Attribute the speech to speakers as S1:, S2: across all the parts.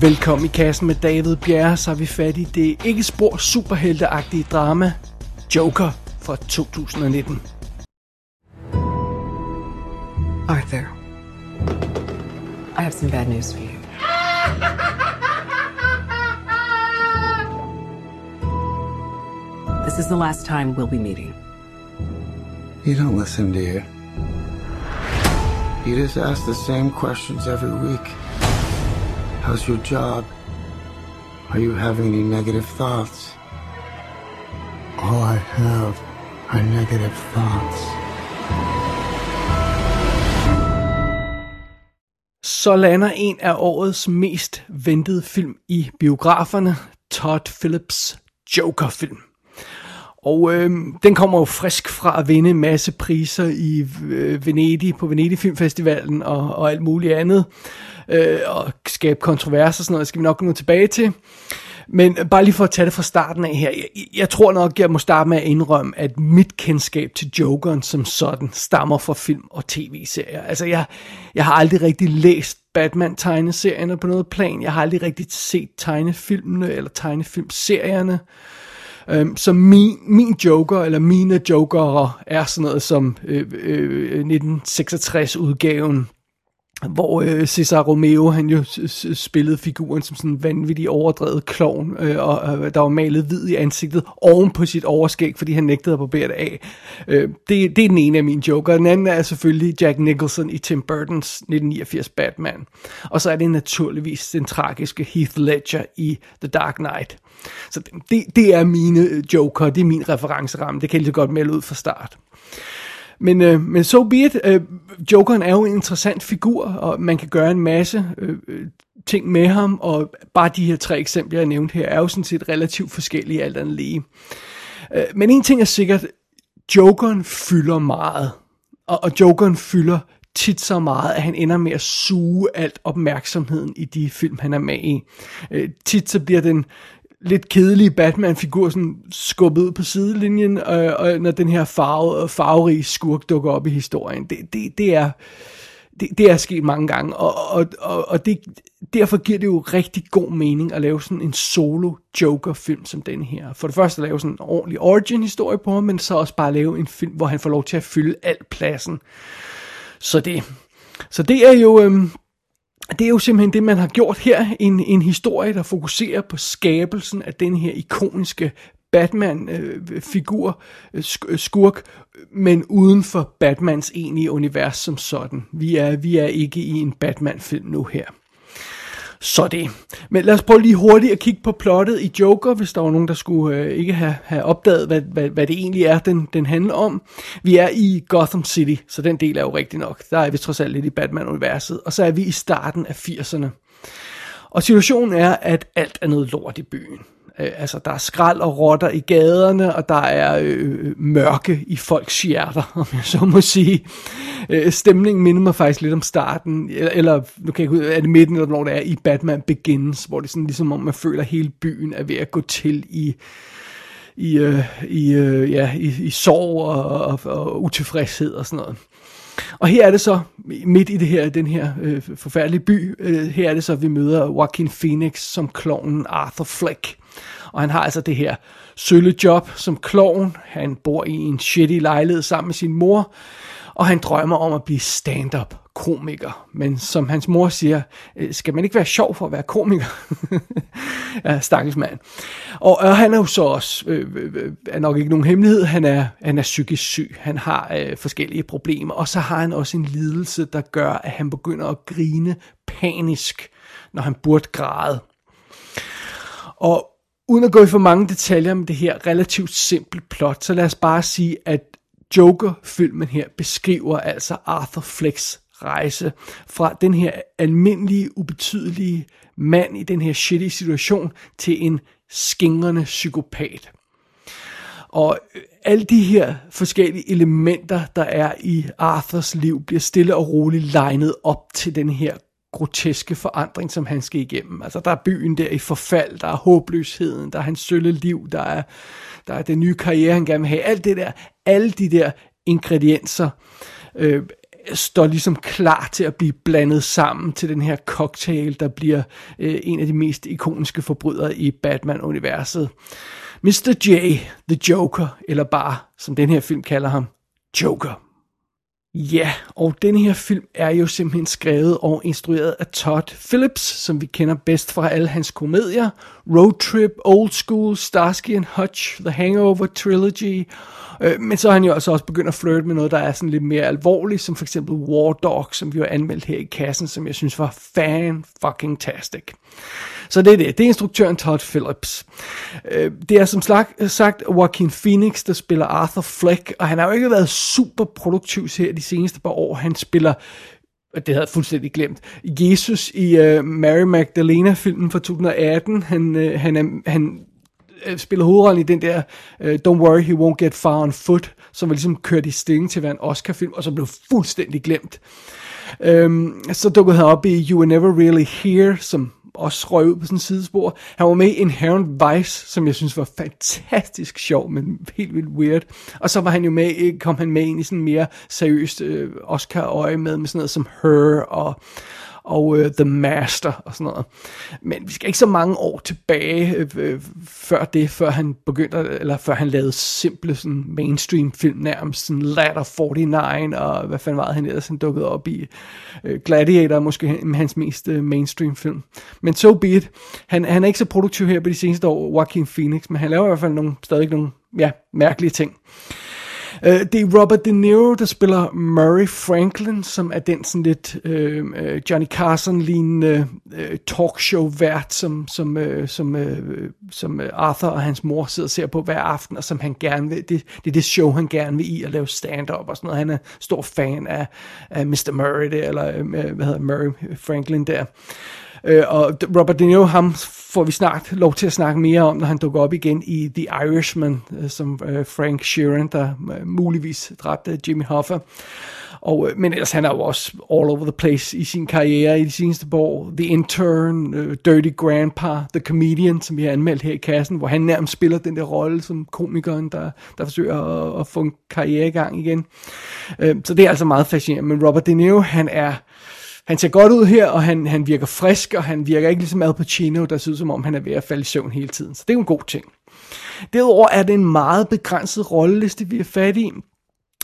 S1: Velkommen i kassen med David Bjerre, så er vi fat i det ikke spor superhelteagtige drama Joker fra 2019.
S2: Arthur, I have some bad news for you. This is the last time we'll be meeting.
S3: You don't listen, do you? You just ask the same questions every week. How's your job? Are you having any negative thoughts? All I have are negative thoughts.
S1: Så lander en af årets mest ventede film i biograferne, Todd Phillips Joker-film. Og øh, den kommer jo frisk fra at vinde en masse priser i øh, Venedig, på Venedig Filmfestivalen og, og alt muligt andet. Øh, og skabe kontroverser og sådan noget, det skal vi nok nå tilbage til. Men bare lige for at tage det fra starten af her. Jeg, jeg tror nok, jeg må starte med at indrømme, at mit kendskab til Jokeren som sådan stammer fra film og tv-serier. Altså, jeg, jeg har aldrig rigtig læst Batman-tegneserierne på noget plan. Jeg har aldrig rigtig set tegnefilmene eller tegnefilmserierne. Øhm, så min, min Joker, eller mine Jokere, er sådan noget som øh, øh, øh 1966-udgaven hvor øh, Cesar Romeo, han jo spillede figuren som sådan en vanvittig overdrevet klovn, øh, og øh, der var malet hvid i ansigtet oven på sit overskæg, fordi han nægtede at barbere det af. Øh, det, det er den ene af mine joker. Den anden er selvfølgelig Jack Nicholson i Tim Burtons 1989 Batman. Og så er det naturligvis den tragiske Heath Ledger i The Dark Knight. Så det, det er mine øh, joker, det er min referenceramme, det kan jeg lige så godt melde ud fra start. Men, øh, men so be it. Øh, Jokeren er jo en interessant figur, og man kan gøre en masse øh, øh, ting med ham, og bare de her tre eksempler, jeg nævnte her, er jo sådan set relativt forskellige alt andet lige. Øh, men en ting er sikkert, Jokeren fylder meget, og, og Jokeren fylder tit så meget, at han ender med at suge alt opmærksomheden i de film, han er med i. Øh, tit så bliver den lidt kedelige Batman-figur sådan skubbet ud på sidelinjen, øh, og når den her farve, farverige skurk dukker op i historien. Det, det, det er det, det er sket mange gange, og, og, og, og det, derfor giver det jo rigtig god mening at lave sådan en solo Joker-film som den her. For det første at lave sådan en ordentlig origin-historie på ham, men så også bare lave en film, hvor han får lov til at fylde al pladsen. Så det, så det er jo, Øh, det er jo simpelthen det, man har gjort her. En, en historie, der fokuserer på skabelsen af den her ikoniske Batman-figur, øh, øh, skurk, men uden for Batmans egentlige univers som sådan. Vi er, vi er ikke i en Batman-film nu her. Så det. Men lad os prøve lige hurtigt at kigge på plottet i Joker, hvis der var nogen, der skulle øh, ikke have, have opdaget, hvad, hvad, hvad det egentlig er, den, den handler om. Vi er i Gotham City, så den del er jo rigtig nok. Der er vi trods alt lidt i Batman-universet. Og så er vi i starten af 80'erne. Og situationen er, at alt er noget lort i byen. Øh, altså, der er skrald og rotter i gaderne, og der er øh, øh mørke i folks hjerter, om jeg så må sige. Øh, stemningen minder mig faktisk lidt om starten, eller, eller nu kan jeg ikke er det midten, eller hvor det er i Batman Begins, hvor det er sådan ligesom om man føler, at hele byen er ved at gå til i i, øh, i, øh, ja, i, i sorg og, og, og utilfredshed og sådan noget. Og her er det så, midt i det her, den her øh, forfærdelige by, øh, her er det så, at vi møder Joaquin Phoenix som klonen Arthur Fleck. Og han har altså det her sølle job som klovn. Han bor i en shitty lejlighed sammen med sin mor. Og han drømmer om at blive stand-up komiker. Men som hans mor siger, øh, skal man ikke være sjov for at være komiker? ja, stakkels mand. Og, og han er jo så også, øh, øh, øh, er nok ikke nogen hemmelighed, han er, han er psykisk syg. Han har øh, forskellige problemer. Og så har han også en lidelse, der gør, at han begynder at grine panisk, når han burde græde. Og uden at gå i for mange detaljer om det her relativt simple plot, så lad os bare sige, at Joker-filmen her beskriver altså Arthur Flecks rejse fra den her almindelige, ubetydelige mand i den her shitty situation til en skingrende psykopat. Og øh, alle de her forskellige elementer, der er i Arthurs liv, bliver stille og roligt legnet op til den her groteske forandring, som han skal igennem. Altså, der er byen der i forfald, der er håbløsheden, der er hans sølle liv, der er, der er den nye karriere, han gerne vil have. Alt det der, alle de der ingredienser, øh, står ligesom klar til at blive blandet sammen til den her cocktail, der bliver øh, en af de mest ikoniske forbrydere i Batman-universet. Mr. J, The Joker, eller bare, som den her film kalder ham, Joker. Ja, og den her film er jo simpelthen skrevet og instrueret af Todd Phillips, som vi kender bedst fra alle hans komedier. Road Trip, Old School, Starsky and Hutch, The Hangover Trilogy Øh, men så har han jo altså også begyndt at flirte med noget, der er sådan lidt mere alvorligt, som for eksempel War Dog, som vi har anmeldt her i kassen, som jeg synes var fan-fucking-tastic. Så det er det. Det er instruktøren Todd Phillips. Øh, det er som sagt Joaquin Phoenix, der spiller Arthur Fleck, og han har jo ikke været super produktiv her de seneste par år. Han spiller det havde jeg fuldstændig glemt. Jesus i uh, Mary Magdalena-filmen fra 2018. Han, uh, han, er, han øh, spiller hovedrollen i den der uh, Don't Worry, He Won't Get Far on Foot, som var ligesom kørt i stilling til at være en Oscar-film, og så blev fuldstændig glemt. Um, så dukkede han op i You Were Never Really Here, som også røg ud på sådan en sidespor. Han var med i Inherent Vice, som jeg synes var fantastisk sjov, men helt vildt weird. Og så var han jo med, øh, kom han med ind i sådan mere seriøst øh, Oscar-øje med, med sådan noget som Her og og øh, The Master og sådan noget. Men vi skal ikke så mange år tilbage øh, øh, før det, før han begyndte, eller før han lavede simple sådan mainstream film nærmest, sådan Ladder 49 og hvad fanden var han ellers, han dukkede op i øh, Gladiator, måske hans mest øh, mainstream film. Men so be it. Han, han er ikke så produktiv her på de seneste år, Joaquin Phoenix, men han laver i hvert fald nogle, stadig nogle ja, mærkelige ting. Uh, det er Robert De Niro, der spiller Murray Franklin, som er den sådan lidt uh, Johnny Carson-lignende uh, talkshow-vært, som, som, uh, som, uh, som Arthur og hans mor sidder og ser på hver aften, og som han gerne vil, det, det er det show, han gerne vil i at lave stand-up og sådan noget. Han er stor fan af, af Mr. Murray, der, eller uh, hvad hedder Murray Franklin der. Øh, og Robert De Niro, ham får vi snart lov til at snakke mere om, når han dukker op igen i The Irishman, øh, som øh, Frank Sheeran, der øh, muligvis dræbte Jimmy Hoffa. Og, øh, men ellers han er jo også all over the place i sin karriere i de seneste år. The Intern, øh, Dirty Grandpa, The Comedian, som vi har anmeldt her i kassen, hvor han nærmest spiller den der rolle som komikeren, der, der forsøger at, at få en karriere i gang igen. Øh, så det er altså meget fascinerende. Men Robert De Niro, han er han ser godt ud her, og han, han virker frisk, og han virker ikke ligesom Al Pacino, der ser ud som om, han er ved at falde i søvn hele tiden. Så det er jo en god ting. Derudover er det en meget begrænset rolleliste, vi er fat i.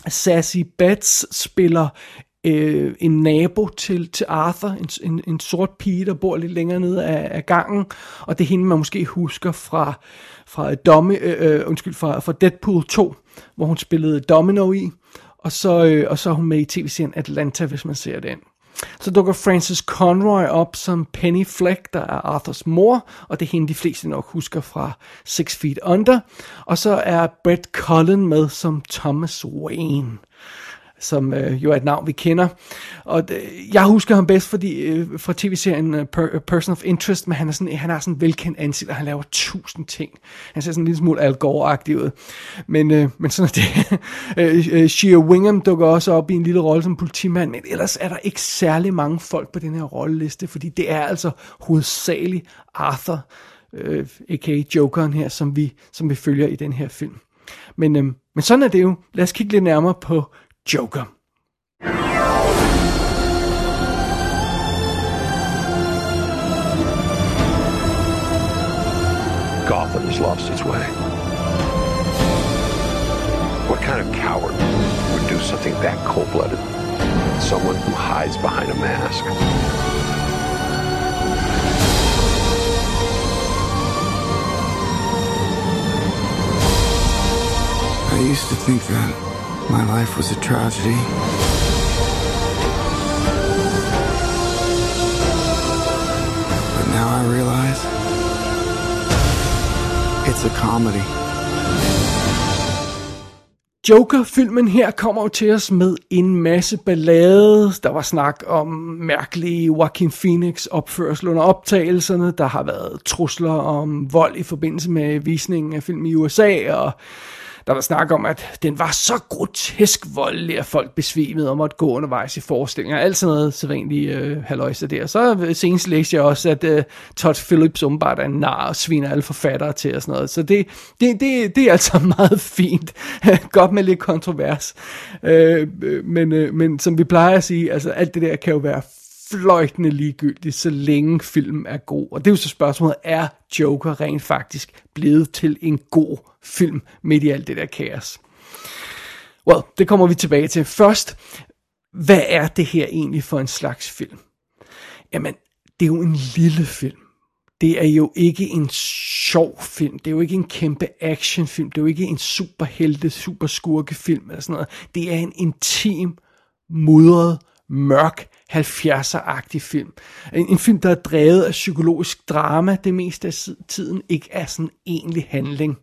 S1: Sassy Betts spiller øh, en nabo til, til Arthur, en, en, en sort pige, der bor lidt længere nede af, af gangen, og det er hende, man måske husker fra, fra, Domi, øh, øh, undskyld, fra, fra Deadpool 2, hvor hun spillede Domino i, og så, øh, og så er hun med i tv-serien Atlanta, hvis man ser den. Så dukker Frances Conroy op som Penny Fleck, der er Arthurs mor, og det er hende, de fleste nok husker fra Six Feet Under. Og så er Brett Cullen med som Thomas Wayne som øh, jo er et navn, vi kender. Og øh, jeg husker ham bedst fordi, øh, fra tv-serien uh, per, Person of Interest, men han er sådan, han er sådan velkendt ansigt, og han laver tusind ting. Han ser sådan en lille smule Al Gore-agtig ud. Men, øh, men sådan er det. øh, øh Shea Wingham dukker også op i en lille rolle som politimand, men ellers er der ikke særlig mange folk på den her rolleliste, fordi det er altså hovedsageligt Arthur, øh, a.k.a. Jokeren her, som vi, som vi følger i den her film. Men, øh, men sådan er det jo. Lad os kigge lidt nærmere på Joker.
S4: Gotham has lost its way. What kind of coward would do something that cold-blooded? Someone who hides behind a mask.
S3: I used to think that my life was a tragedy. But now I realize it's a comedy.
S1: Joker-filmen her kommer jo til os med en masse ballade. Der var snak om mærkelige Joaquin Phoenix opførsel under optagelserne. Der har været trusler om vold i forbindelse med visningen af film i USA, og der var snak om, at den var så grotesk voldelig, at folk besvimede og måtte gå undervejs i forestillinger. Alt sådan noget sædvanligt øh, haløjse der. Så senest læste jeg også, at øh, Todd Phillips umiddelbart er en nar og sviner alle forfattere til og sådan noget. Så det, det, det, det er altså meget fint. Godt med lidt kontrovers. Øh, øh, men, øh, men som vi plejer at sige, altså alt det der kan jo være fløjtende ligegyldigt, så længe filmen er god. Og det er jo så spørgsmålet, er Joker rent faktisk blevet til en god film midt i alt det der kaos? Well, det kommer vi tilbage til. Først, hvad er det her egentlig for en slags film? Jamen, det er jo en lille film. Det er jo ikke en sjov film. Det er jo ikke en kæmpe actionfilm. Det er jo ikke en superhelte, superskurkefilm eller sådan noget. Det er en intim, mudret, mørk 70'er-agtig film. En, en film, der er drevet af psykologisk drama det meste af tiden, ikke er sådan egentlig handling.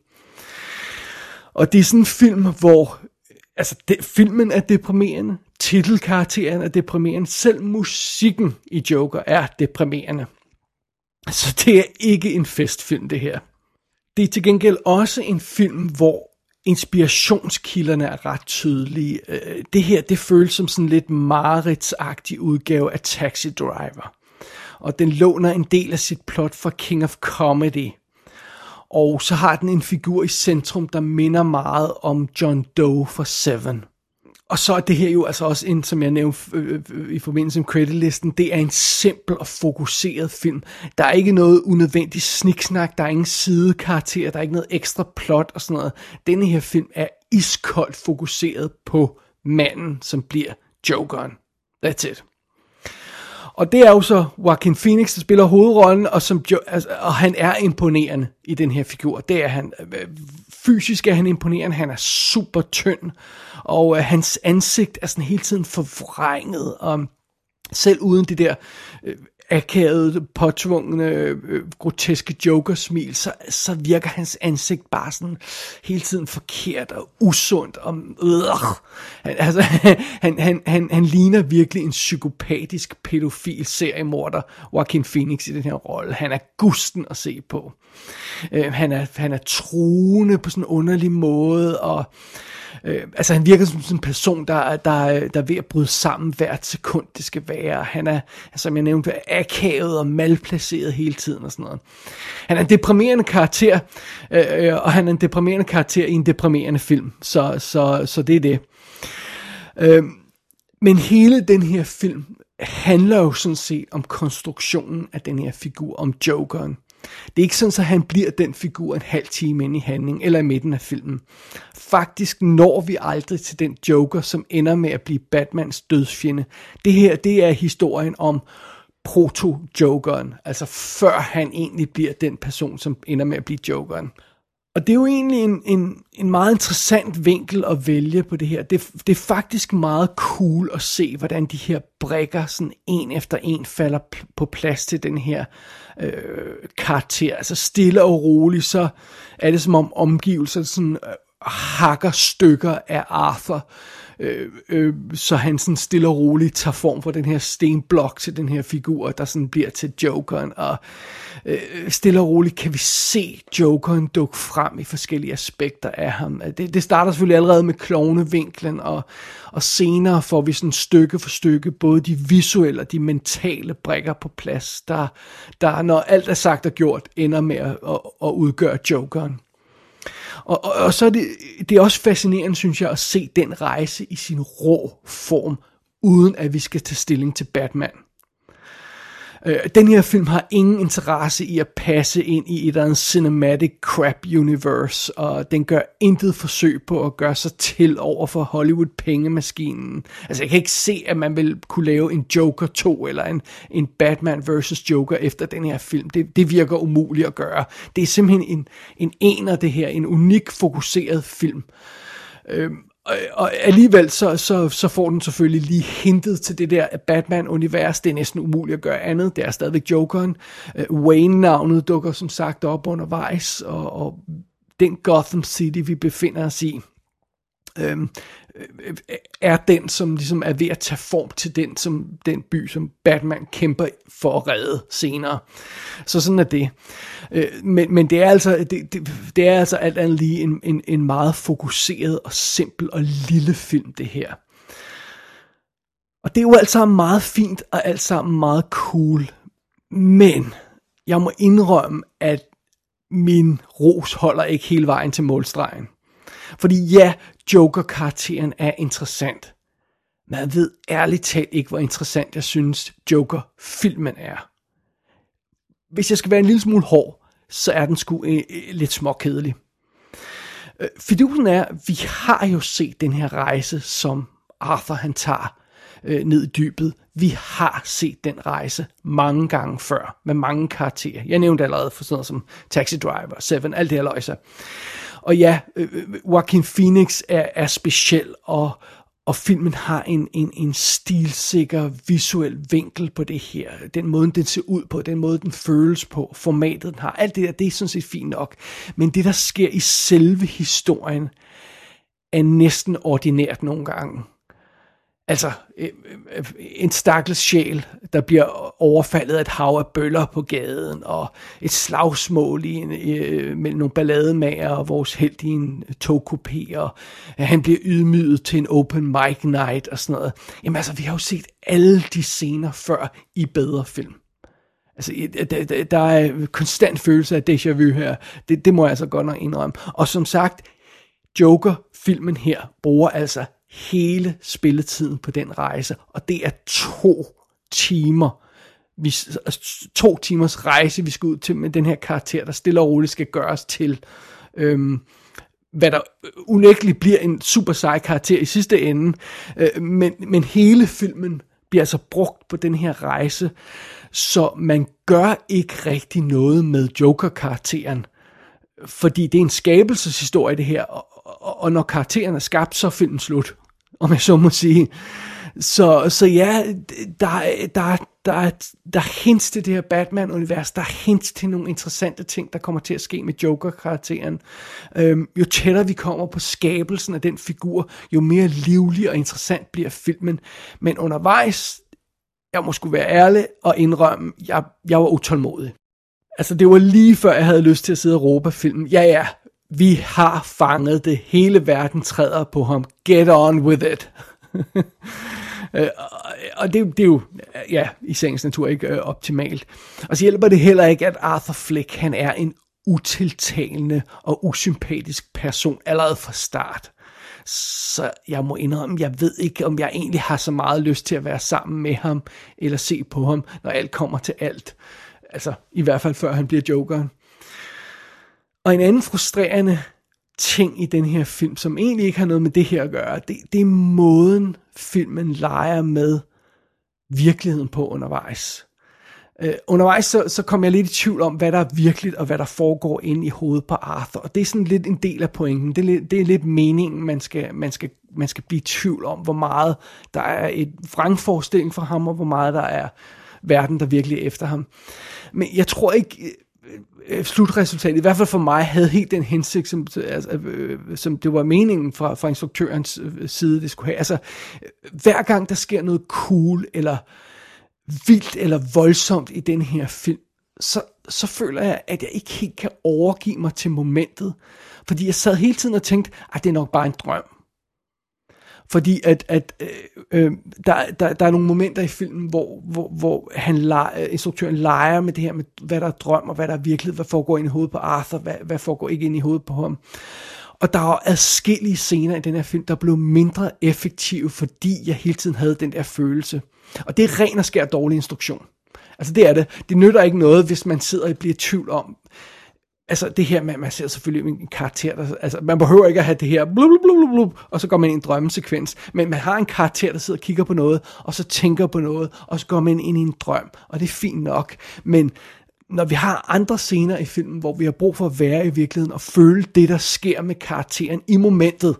S1: Og det er sådan en film, hvor altså, det, filmen er deprimerende, titelkarakteren er deprimerende, selv musikken i Joker er deprimerende. Så det er ikke en festfilm, det her. Det er til gengæld også en film, hvor inspirationskilderne er ret tydelige. Øh, det her, det føles som sådan lidt mareridsagtig udgave af Taxi Driver. Og den låner en del af sit plot fra King of Comedy. Og så har den en figur i centrum, der minder meget om John Doe fra Seven. Og så er det her jo altså også en, som jeg nævnte øh, øh, øh, i forbindelse med creditlisten, det er en simpel og fokuseret film. Der er ikke noget unødvendigt sniksnak, der er ingen sidekarakter, der er ikke noget ekstra plot og sådan noget. Denne her film er iskoldt fokuseret på manden, som bliver Jokeren. That's it. Og det er jo så Joaquin Phoenix, der spiller hovedrollen, og, som jo, altså, og han er imponerende i den her figur. Det er han. Øh, fysisk er han imponerende, han er super tynd, og øh, hans ansigt er sådan hele tiden forvrænget, og selv uden det der øh, akavede, påtvungne, øh, groteske joker-smil, så, så virker hans ansigt bare sådan hele tiden forkert og usundt. Og, øh, han, altså, han, han, han, han ligner virkelig en psykopatisk pædofil seriemorder, Joaquin Phoenix i den her rolle. Han er gusten at se på. Øh, han, er, han er truende på sådan en underlig måde, og Øh, altså han virker som sådan en person, der, der, der er ved at bryde sammen hvert sekund, det skal være. Han er, som jeg nævnte, akavet og malplaceret hele tiden og sådan noget. Han er en deprimerende karakter, øh, øh, og han er en deprimerende karakter i en deprimerende film. Så, så, så det er det. Øh, men hele den her film handler jo sådan set om konstruktionen af den her figur, om Jokeren. Det er ikke sådan, at han bliver den figur en halv time ind i handling, eller i midten af filmen. Faktisk når vi aldrig til den Joker, som ender med at blive Batmans dødsfjende. Det her, det er historien om proto-Jokeren, altså før han egentlig bliver den person, som ender med at blive Jokeren. Og det er jo egentlig en, en, en meget interessant vinkel at vælge på det her. Det, det er faktisk meget cool at se, hvordan de her brækker sådan en efter en falder på plads til den her øh, karakter. Altså stille og roligt, så er det som om omgivelserne sådan øh, hakker stykker af Arthur øh, øh, så han sådan stille og roligt tager form for den her stenblok til den her figur, der sådan bliver til Jokeren, og øh, stille og roligt kan vi se Jokeren dukke frem i forskellige aspekter af ham. Øh, det, det starter selvfølgelig allerede med klovnevinklen, og, og senere får vi sådan stykke for stykke både de visuelle og de mentale brækker på plads, der, der når alt er sagt og gjort, ender med at, at, at udgøre Jokeren. Og, og, og så er det, det er også fascinerende, synes jeg, at se den rejse i sin rå form, uden at vi skal tage stilling til Batman. Øh, den her film har ingen interesse i at passe ind i et eller andet cinematic crap universe, og den gør intet forsøg på at gøre sig til over for Hollywood pengemaskinen. Altså jeg kan ikke se, at man vil kunne lave en Joker 2 eller en, en Batman vs. Joker efter den her film. Det, det virker umuligt at gøre. Det er simpelthen en, en ener det her, en unik fokuseret film. Øh, og, og alligevel så, så, så får den selvfølgelig lige hintet til det der Batman-univers. Det er næsten umuligt at gøre andet. Det er stadigvæk Jokeren. Uh, Wayne-navnet dukker som sagt op undervejs, og, og den Gotham City, vi befinder os i, øhm, er den, som ligesom er ved at tage form til den, som den by, som Batman kæmper for at redde senere. Så sådan er det. Øh, men, men det er altså, det, det, det er altså alt andet lige en, en, en meget fokuseret og simpel og lille film, det her. Og det er jo alt sammen meget fint og alt sammen meget cool. Men jeg må indrømme, at min ros holder ikke hele vejen til målstregen. Fordi ja, Joker-karakteren er interessant. Men jeg ved ærligt talt ikke, hvor interessant jeg synes Joker-filmen er. Hvis jeg skal være en lille smule hård, så er den sgu øh, øh, lidt småkedelig. Øh, fidusen er, vi har jo set den her rejse, som Arthur han tager øh, ned i dybet. Vi har set den rejse mange gange før, med mange karakterer. Jeg nævnte allerede for sådan noget som Taxi Driver, Seven, alt det her løjser. Og ja, øh, øh, Joaquin Phoenix er, er speciel, og, og filmen har en, en, en stilsikker visuel vinkel på det her. Den måde, den ser ud på, den måde, den føles på, formatet, den har. Alt det der, det er sådan set fint nok. Men det, der sker i selve historien, er næsten ordinært nogle gange. Altså, øh, øh, en stakkels sjæl, der bliver overfaldet af et hav af bøller på gaden, og et slagsmål i en, øh, mellem nogle ballademager og vores held i en togkupé, og han bliver ydmyget til en open mic night og sådan noget. Jamen altså, vi har jo set alle de scener før i bedre film. Altså, der, der er konstant følelse af déjà vu her. Det, det må jeg altså godt nok indrømme. Og som sagt, Joker-filmen her bruger altså hele spilletiden på den rejse, og det er to timer. Vi, altså, to timers rejse, vi skal ud til med den her karakter, der stille og roligt skal gøres til, øhm, hvad der unægteligt bliver en super sej karakter i sidste ende. Øh, men, men hele filmen bliver altså brugt på den her rejse, så man gør ikke rigtig noget med Joker-karakteren, fordi det er en skabelseshistorie det her, og, og, og når karakteren er skabt, så er filmen slut om jeg så må sige. Så, så ja, der, der, der, der hints til det her Batman-univers, der er hints til nogle interessante ting, der kommer til at ske med Joker-karakteren. Øhm, jo tættere vi kommer på skabelsen af den figur, jo mere livlig og interessant bliver filmen. Men undervejs, jeg må skulle være ærlig og indrømme, jeg, jeg var utålmodig. Altså, det var lige før, jeg havde lyst til at sidde og råbe filmen. Ja, ja, vi har fanget det. Hele verden træder på ham. Get on with it. Øh, og det, det er jo, ja, i sagens natur ikke øh, optimalt. Og så hjælper det heller ikke, at Arthur Fleck, han er en utiltalende og usympatisk person allerede fra start. Så jeg må indrømme, jeg ved ikke, om jeg egentlig har så meget lyst til at være sammen med ham, eller se på ham, når alt kommer til alt. Altså, i hvert fald før han bliver jokeren. Og en anden frustrerende ting i den her film, som egentlig ikke har noget med det her at gøre, det, det er måden filmen leger med virkeligheden på undervejs. Uh, undervejs så, så kom jeg lidt i tvivl om, hvad der er virkeligt, og hvad der foregår inde i hovedet på Arthur. Og det er sådan lidt en del af pointen. Det er lidt, det er lidt meningen, man skal, man, skal, man skal blive i tvivl om, hvor meget der er et vrangforestilling for ham, og hvor meget der er verden, der virkelig er efter ham. Men jeg tror ikke, Øh, øh, slutresultatet, i hvert fald for mig, havde helt den hensigt, som, altså, øh, som det var meningen fra, fra instruktørens side, det skulle have. Altså, hver gang der sker noget cool, eller vildt, eller voldsomt i den her film, så, så føler jeg, at jeg ikke helt kan overgive mig til momentet. Fordi jeg sad hele tiden og tænkte, at det er nok bare en drøm. Fordi at, at øh, øh, der, der, der er nogle momenter i filmen, hvor, hvor, hvor han leger, øh, instruktøren leger med det her med, hvad der er drøm og hvad der er virkelighed, hvad foregår ind i hovedet på Arthur, hvad, hvad foregår ikke ind i hovedet på ham. Og der er adskillige scener i den her film, der blev mindre effektive, fordi jeg hele tiden havde den der følelse. Og det er ren og skær dårlig instruktion. Altså det er det. Det nytter ikke noget, hvis man sidder og bliver i tvivl om, altså det her med, man ser selvfølgelig en karakter, der, altså man behøver ikke at have det her blub, blub, blub, blub, og så går man i en drømmesekvens, men man har en karakter, der sidder og kigger på noget, og så tænker på noget, og så går man ind i en drøm, og det er fint nok, men når vi har andre scener i filmen, hvor vi har brug for at være i virkeligheden og føle det, der sker med karakteren i momentet,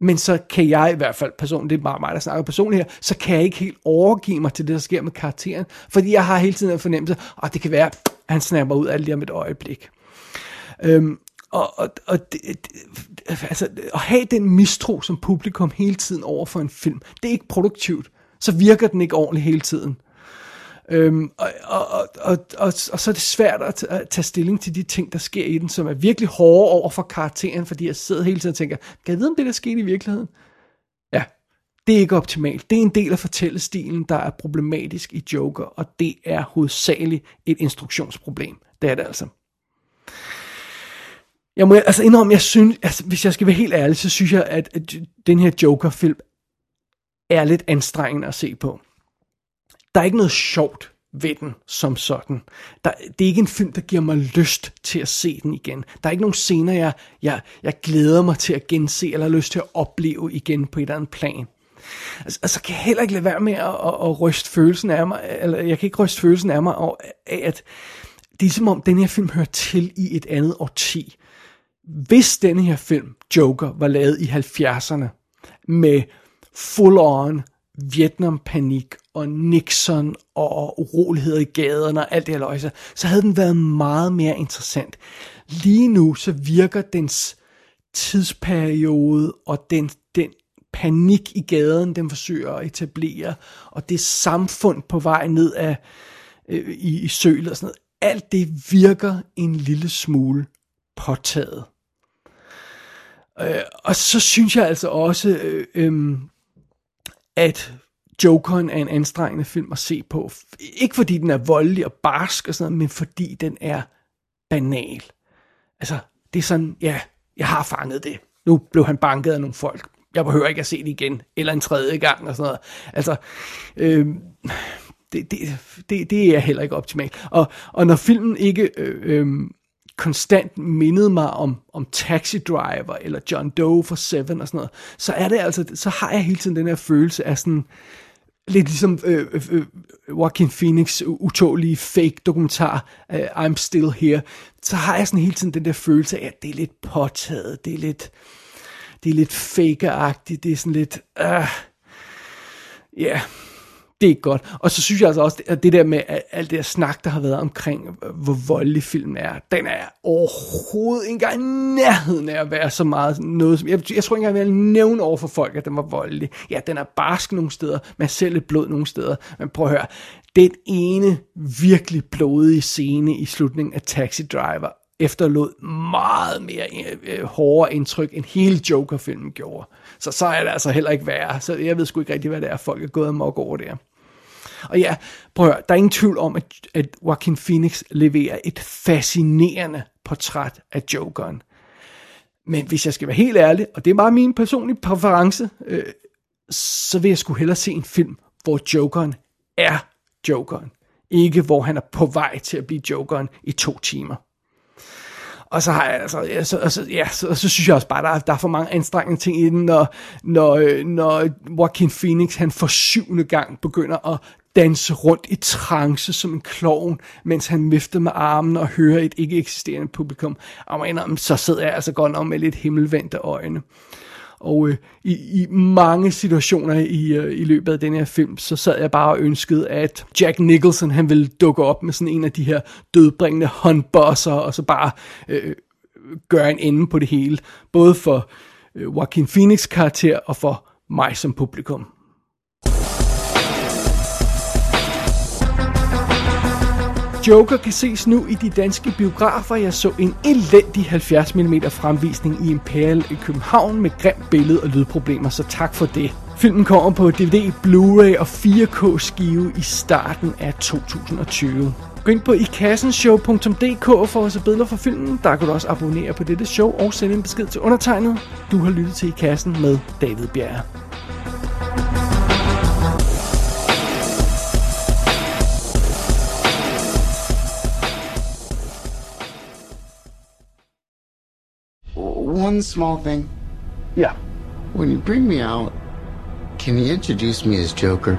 S1: men så kan jeg i hvert fald personligt, det er bare mig, der snakker personligt her, så kan jeg ikke helt overgive mig til det, der sker med karakteren, fordi jeg har hele tiden en fornemmelse, og det kan være, at han snapper ud af lige om et øjeblik. Øhm, og, og, og det, det, altså, at have den mistro som publikum hele tiden over for en film, det er ikke produktivt. Så virker den ikke ordentligt hele tiden. Øhm, og, og, og, og, og, og så er det svært at, at tage stilling til de ting, der sker i den, som er virkelig hårde over for karakteren, fordi jeg sidder hele tiden og tænker, kan jeg vide, om det der skete i virkeligheden? Ja, det er ikke optimalt. Det er en del af fortællestilen, der er problematisk i Joker, og det er hovedsageligt et instruktionsproblem. Det er det altså. Jeg må altså indrømme, jeg synes, altså, hvis jeg skal være helt ærlig, så synes jeg, at, at den her Joker-film er lidt anstrengende at se på. Der er ikke noget sjovt ved den som sådan. Der, det er ikke en film, der giver mig lyst til at se den igen. Der er ikke nogen scener, jeg, jeg, jeg glæder mig til at gense, eller har lyst til at opleve igen på et eller andet plan. Altså, altså kan jeg heller ikke lade være med at, at, at ryste følelsen af mig, eller jeg kan ikke ryste følelsen af mig af, at det er som om, den her film hører til i et andet årti. Hvis denne her film, Joker, var lavet i 70'erne, med full-on Vietnam-panik og Nixon og uroligheder i gaderne og alt det her løjse, så havde den været meget mere interessant. Lige nu så virker dens tidsperiode og den, den panik i gaden, den forsøger at etablere, og det samfund på vej ned af øh, i, i sølet og sådan noget, alt det virker en lille smule påtaget. Øh, og så synes jeg altså også, øh, øh, at Jokeren er en anstrengende film at se på. Ikke fordi den er voldelig og barsk og sådan noget, men fordi den er banal. Altså, det er sådan, ja, jeg har fanget det. Nu blev han banket af nogle folk. Jeg behøver ikke at se det igen, eller en tredje gang og sådan noget. Altså, øh, det, det, det, det er heller ikke optimalt. Og, og når filmen ikke øh, øh, konstant mindede mig om, om Taxi Driver eller John Doe for Seven og sådan noget, så er det altså, så har jeg hele tiden den her følelse af sådan, lidt ligesom øh, øh, øh, Joaquin Phoenix utålige fake dokumentar øh, I'm Still Here, så har jeg sådan hele tiden den der følelse af, at det er lidt påtaget, det er lidt, det er lidt fakeagtigt det er sådan lidt, uh, ja, yeah det er ikke godt. Og så synes jeg altså også, at det der med alt det der snak, der har været omkring, hvor voldelig filmen er, den er overhovedet ikke engang nærheden af at være så meget noget, som, jeg, jeg tror ikke engang, jeg vil nævne over for folk, at den var voldelig. Ja, den er barsk nogle steder, man ser lidt blod nogle steder, men prøv at høre, den ene virkelig blodige scene i slutningen af Taxi Driver, efterlod meget mere øh, øh hårdere indtryk, end hele Joker-filmen gjorde. Så så er det altså heller ikke værre. Så jeg ved sgu ikke rigtig, hvad det er, folk er gået amok over der. Og ja, prøv at høre, der er ingen tvivl om, at, at Joaquin Phoenix leverer et fascinerende portræt af Jokeren. Men hvis jeg skal være helt ærlig, og det er bare min personlige præference, øh, så vil jeg sgu hellere se en film, hvor Jokeren er Jokeren. Ikke hvor han er på vej til at blive Jokeren i to timer. Og så har jeg altså, ja, så, så, ja, så, så synes jeg også bare, der er, der er for mange anstrengende ting i den, når, når, øh, når Joaquin Phoenix, han for syvende gang begynder at danse rundt i trance som en klovn, mens han vifter med armen og hører et ikke eksisterende publikum. Og man så sidder jeg altså godt nok med lidt himmelvendte øjne. Og øh, i, i mange situationer i, øh, i løbet af den her film, så sad jeg bare og ønskede, at Jack Nicholson han ville dukke op med sådan en af de her dødbringende håndbosser, og så bare øh, gøre en ende på det hele. Både for øh, Joaquin Phoenix karakter og for mig som publikum. Joker kan ses nu i de danske biografer. Jeg så en elendig 70 mm fremvisning i Imperial i København med grimt billede og lydproblemer, så tak for det. Filmen kommer på DVD, Blu-ray og 4K skive i starten af 2020. Gå ind på ikassenshow.dk for at se billeder fra filmen. Der kan du også abonnere på dette show og sende en besked til undertegnet. Du har lyttet til I Kassen med David Bjerre.
S3: One small thing.
S1: Yeah.
S3: When you bring me out, can you introduce me as Joker?